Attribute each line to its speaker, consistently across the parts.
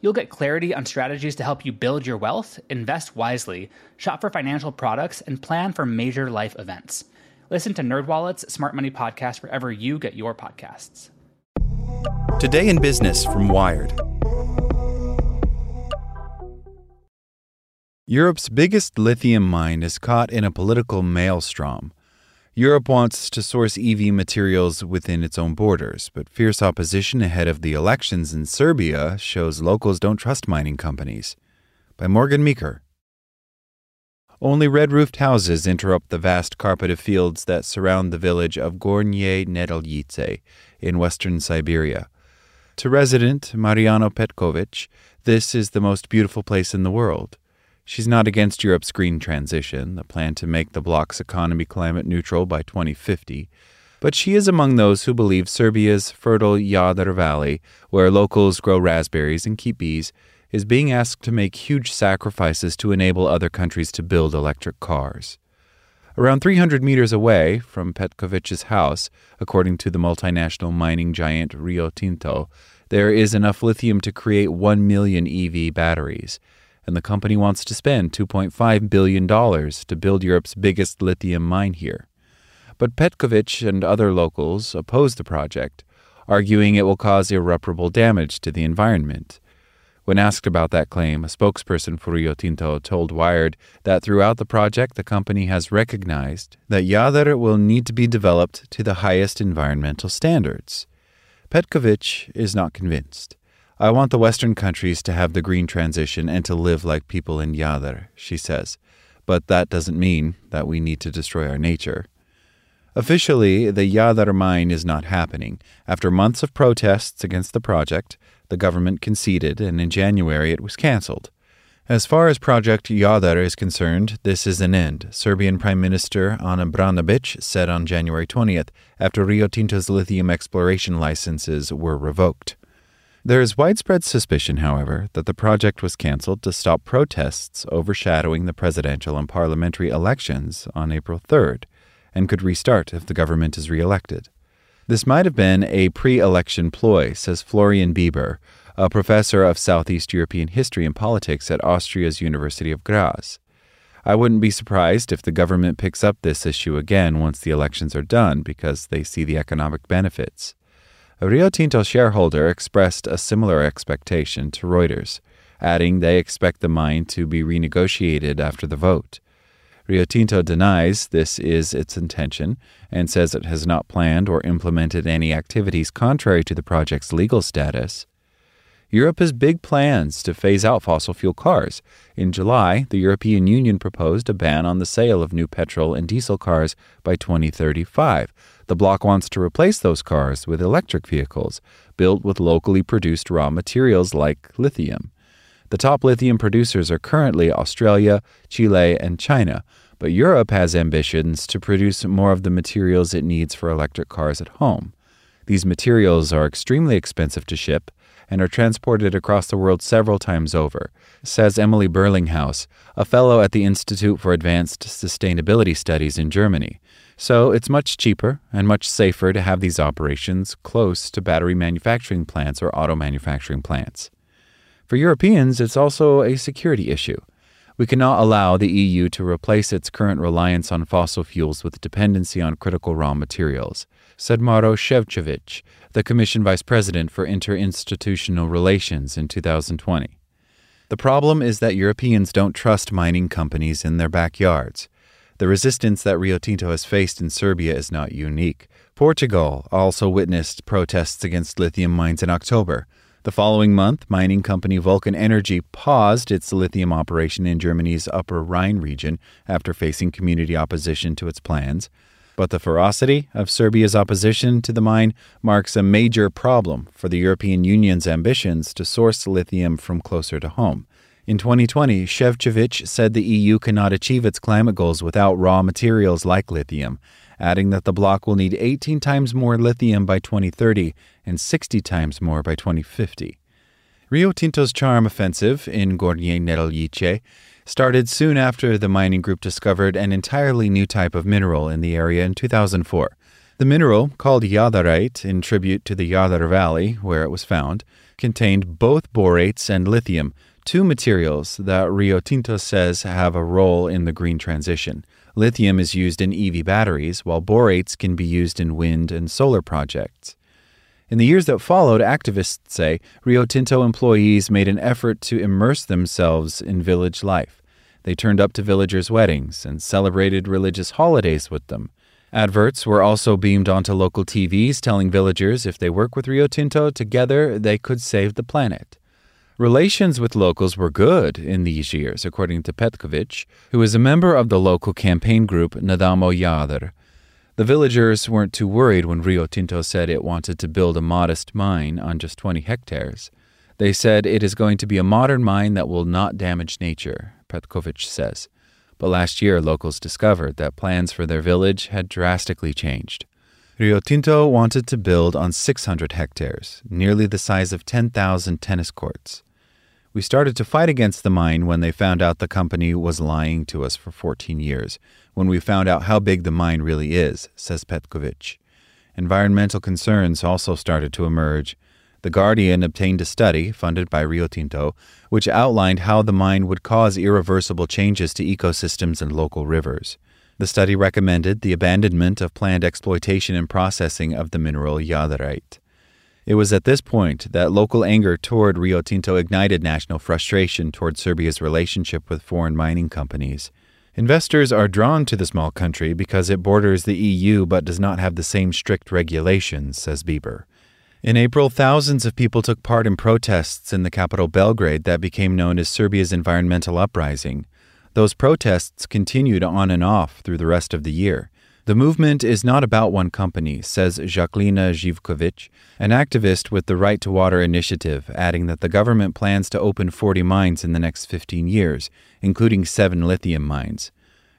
Speaker 1: You'll get clarity on strategies to help you build your wealth, invest wisely, shop for financial products, and plan for major life events. Listen to NerdWallet's Smart Money Podcast wherever you get your podcasts.
Speaker 2: Today in Business from Wired.
Speaker 3: Europe's biggest lithium mine is caught in a political maelstrom. Europe wants to source EV materials within its own borders, but fierce opposition ahead of the elections in Serbia shows locals don't trust mining companies. By Morgan Meaker. Only red roofed houses interrupt the vast carpet of fields that surround the village of Gornje Nedeljice in western Serbia. To resident Marijana Petkovic, this is the most beautiful place in the world. She's not against Europe's green transition, the plan to make the bloc's economy climate neutral by 2050, but she is among those who believe Serbia's fertile Jadar Valley, where locals grow raspberries and keep bees, is being asked to make huge sacrifices to enable other countries to build electric cars. Around 300 meters away from Petkovic's house, according to the multinational mining giant Rio Tinto, there is enough lithium to create 1 million EV batteries and the company wants to spend $2.5 billion to build Europe's biggest lithium mine here. But Petkovic and other locals oppose the project, arguing it will cause irreparable damage to the environment. When asked about that claim, a spokesperson for Rio Tinto told Wired that throughout the project, the company has recognized that Jadar will need to be developed to the highest environmental standards. Petkovic is not convinced. I want the Western countries to have the green transition and to live like people in Jadar, she says. But that doesn't mean that we need to destroy our nature. Officially, the Jadar mine is not happening. After months of protests against the project, the government conceded, and in January it was cancelled. As far as Project Jadar is concerned, this is an end, Serbian Prime Minister Ana Brnabic said on January 20th after Rio Tinto's lithium exploration licenses were revoked. There is widespread suspicion, however, that the project was canceled to stop protests overshadowing the presidential and parliamentary elections on April 3rd and could restart if the government is reelected. This might have been a pre election ploy, says Florian Bieber, a professor of Southeast European history and politics at Austria's University of Graz. I wouldn't be surprised if the government picks up this issue again once the elections are done because they see the economic benefits. A Rio Tinto shareholder expressed a similar expectation to Reuters, adding they expect the mine to be renegotiated after the vote. Rio Tinto denies this is its intention and says it has not planned or implemented any activities contrary to the project's legal status. Europe has big plans to phase out fossil fuel cars. In July, the European Union proposed a ban on the sale of new petrol and diesel cars by 2035. The bloc wants to replace those cars with electric vehicles built with locally produced raw materials like lithium. The top lithium producers are currently Australia, Chile, and China, but Europe has ambitions to produce more of the materials it needs for electric cars at home. These materials are extremely expensive to ship and are transported across the world several times over, says Emily Berlinghaus, a fellow at the Institute for Advanced Sustainability Studies in Germany. So it's much cheaper and much safer to have these operations close to battery manufacturing plants or auto manufacturing plants. For Europeans, it's also a security issue. We cannot allow the EU to replace its current reliance on fossil fuels with dependency on critical raw materials, said Maros Sefcovic, the Commission Vice President for Interinstitutional Relations in 2020. The problem is that Europeans don't trust mining companies in their backyards. The resistance that Rio Tinto has faced in Serbia is not unique. Portugal also witnessed protests against lithium mines in October. The following month, mining company Vulcan Energy paused its lithium operation in Germany's Upper Rhine region after facing community opposition to its plans. But the ferocity of Serbia's opposition to the mine marks a major problem for the European Union's ambitions to source lithium from closer to home. In 2020, Sefcovic said the EU cannot achieve its climate goals without raw materials like lithium, adding that the bloc will need 18 times more lithium by 2030 and 60 times more by 2050. Rio Tinto's charm offensive in Gornje Nedeljice started soon after the mining group discovered an entirely new type of mineral in the area in 2004. The mineral, called jadarite in tribute to the Jadar Valley where it was found, contained both borates and lithium, two materials that Rio Tinto says have a role in the green transition. Lithium is used in EV batteries, while borates can be used in wind and solar projects. In the years that followed, activists say Rio Tinto employees made an effort to immerse themselves in village life. They turned up to villagers' weddings and celebrated religious holidays with them. Adverts were also beamed onto local TVs telling villagers if they work with Rio Tinto together, they could save the planet. Relations with locals were good in these years, according to Petkovic, who is a member of the local campaign group Ne damo Jadar. The villagers weren't too worried when Rio Tinto said it wanted to build a modest mine on just 20 hectares. They said it is going to be a modern mine that will not damage nature, Petkovic says. But last year, locals discovered that plans for their village had drastically changed. Rio Tinto wanted to build on 600 hectares, nearly the size of 10,000 tennis courts. We started to fight against the mine when they found out the company was lying to us for 14 years, when we found out how big the mine really is, says Petkovic. Environmental concerns also started to emerge. The Guardian obtained a study, funded by Rio Tinto, which outlined how the mine would cause irreversible changes to ecosystems and local rivers. The study recommended the abandonment of planned exploitation and processing of the mineral jadarite. It was at this point that local anger toward Rio Tinto ignited national frustration toward Serbia's relationship with foreign mining companies. Investors are drawn to the small country because it borders the EU but does not have the same strict regulations, says Bieber. In April, thousands of people took part in protests in the capital Belgrade that became known as Serbia's environmental uprising. Those protests continued on and off through the rest of the year. The movement is not about one company, says Jacqueline Zivkovic, an activist with the Right to Water initiative, adding that the government plans to open 40 mines in the next 15 years, including seven lithium mines.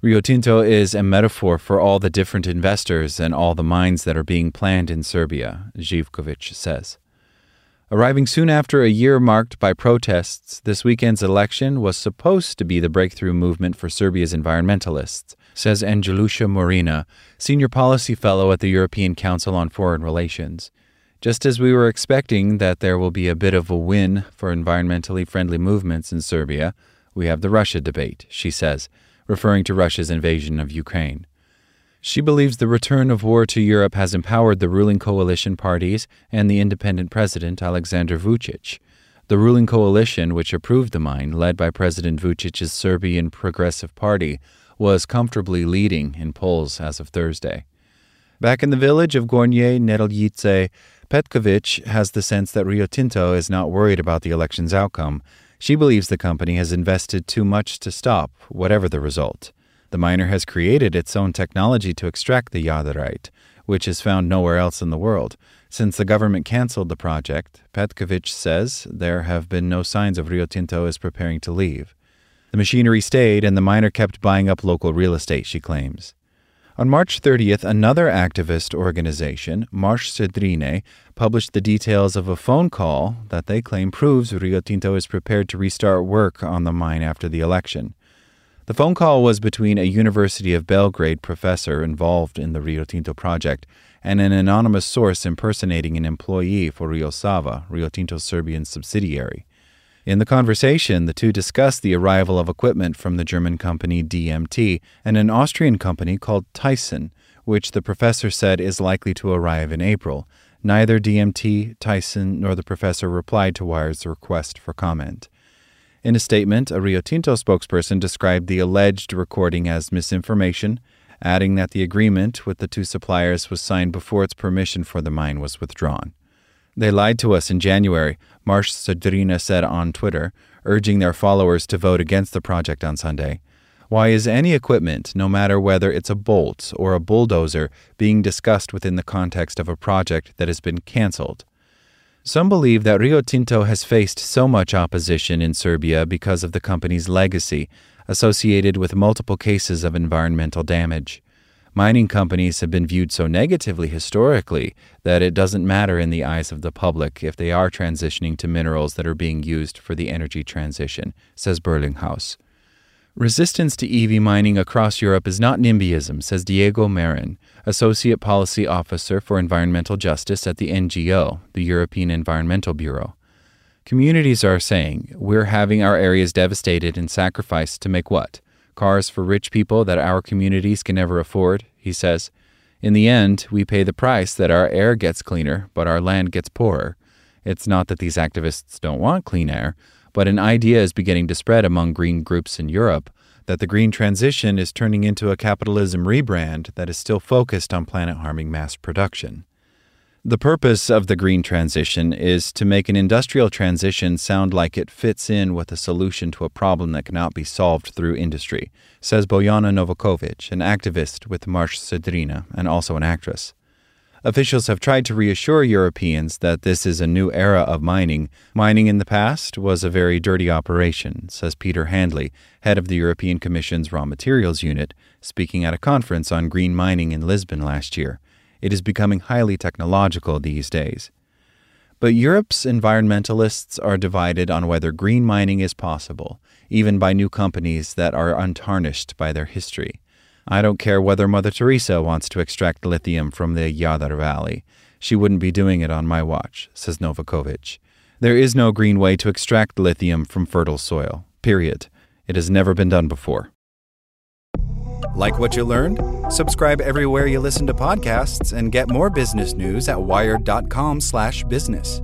Speaker 3: Rio Tinto is a metaphor for all the different investors and all the mines that are being planned in Serbia, Zivkovic says. Arriving soon after a year marked by protests, this weekend's election was supposed to be the breakthrough movement for Serbia's environmentalists says Engjellushe Morina, Senior Policy Fellow at the European Council on Foreign Relations. Just as we were expecting that there will be a bit of a win for environmentally friendly movements in Serbia, we have the Russia debate, she says, referring to Russia's invasion of Ukraine. She believes the return of war to Europe has empowered the ruling coalition parties and the independent president, Alexander Vucic. The ruling coalition, which approved the mine, led by President Vucic's Serbian Progressive Party, was comfortably leading in polls as of Thursday. Back in the village of Gornje Nedeljice, Petkovic has the sense that Rio Tinto is not worried about the election's outcome. She believes the company has invested too much to stop, whatever the result. The miner has created its own technology to extract the jadarite, which is found nowhere else in the world. Since the government canceled the project, Petkovic says there have been no signs of Rio Tinto is preparing to leave. The machinery stayed, and the miner kept buying up local real estate, she claims. On March 30th, another activist organization, Mars sa Drine, published the details of a phone call that they claim proves Rio Tinto is prepared to restart work on the mine after the election. The phone call was between a University of Belgrade professor involved in the Rio Tinto project and an anonymous source impersonating an employee for Rio Sava, Rio Tinto's Serbian subsidiary. In the conversation, the two discussed the arrival of equipment from the German company DMT and an Austrian company called Tyson, which the professor said is likely to arrive in April. Neither DMT, Tyson, nor the professor replied to Wired's request for comment. In a statement, a Rio Tinto spokesperson described the alleged recording as misinformation, adding that the agreement with the two suppliers was signed before its permission for the mine was withdrawn. They lied to us in January, Mars sa Drine said on Twitter, urging their followers to vote against the project on Sunday. Why is any equipment, no matter whether it's a bolt or a bulldozer, being discussed within the context of a project that has been cancelled? Some believe that Rio Tinto has faced so much opposition in Serbia because of the company's legacy, associated with multiple cases of environmental damage. Mining companies have been viewed so negatively historically that it doesn't matter in the eyes of the public if they are transitioning to minerals that are being used for the energy transition, says Berlinghaus. Resistance to EV mining across Europe is not NIMBYism, says Diego Marin, Associate Policy Officer for Environmental Justice at the NGO, the European Environmental Bureau. Communities are saying, we're having our areas devastated and sacrificed to make what? Cars for rich people that our communities can never afford, he says. In the end, we pay the price that our air gets cleaner, but our land gets poorer. It's not that these activists don't want clean air, but an idea is beginning to spread among green groups in Europe that the green transition is turning into a capitalism rebrand that is still focused on planet harming mass production. The purpose of the green transition is to make an industrial transition sound like it fits in with a solution to a problem that cannot be solved through industry, says Bojana Novakovic, an activist with Mars sa Drine and also an actress. Officials have tried to reassure Europeans that this is a new era of mining. Mining in the past was a very dirty operation, says Peter Handley, head of the European Commission's Raw Materials Unit, speaking at a conference on green mining in Lisbon last year. It is becoming highly technological these days. But Europe's environmentalists are divided on whether green mining is possible, even by new companies that are untarnished by their history. I don't care whether Mother Teresa wants to extract lithium from the Jadar Valley. She wouldn't be doing it on my watch, says Novakovic. There is no green way to extract lithium from fertile soil. Period. It has never been done before.
Speaker 2: Like what you learned? Subscribe everywhere you listen to podcasts and get more business news at wired.com/business.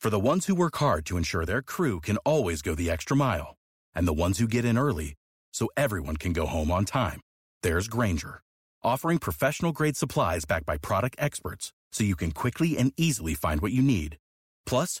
Speaker 4: For the ones who work hard to ensure their crew can always go the extra mile, and the ones who get in early so everyone can go home on time, there's Grainger, offering professional-grade supplies backed by product experts so you can quickly and easily find what you need. Plus,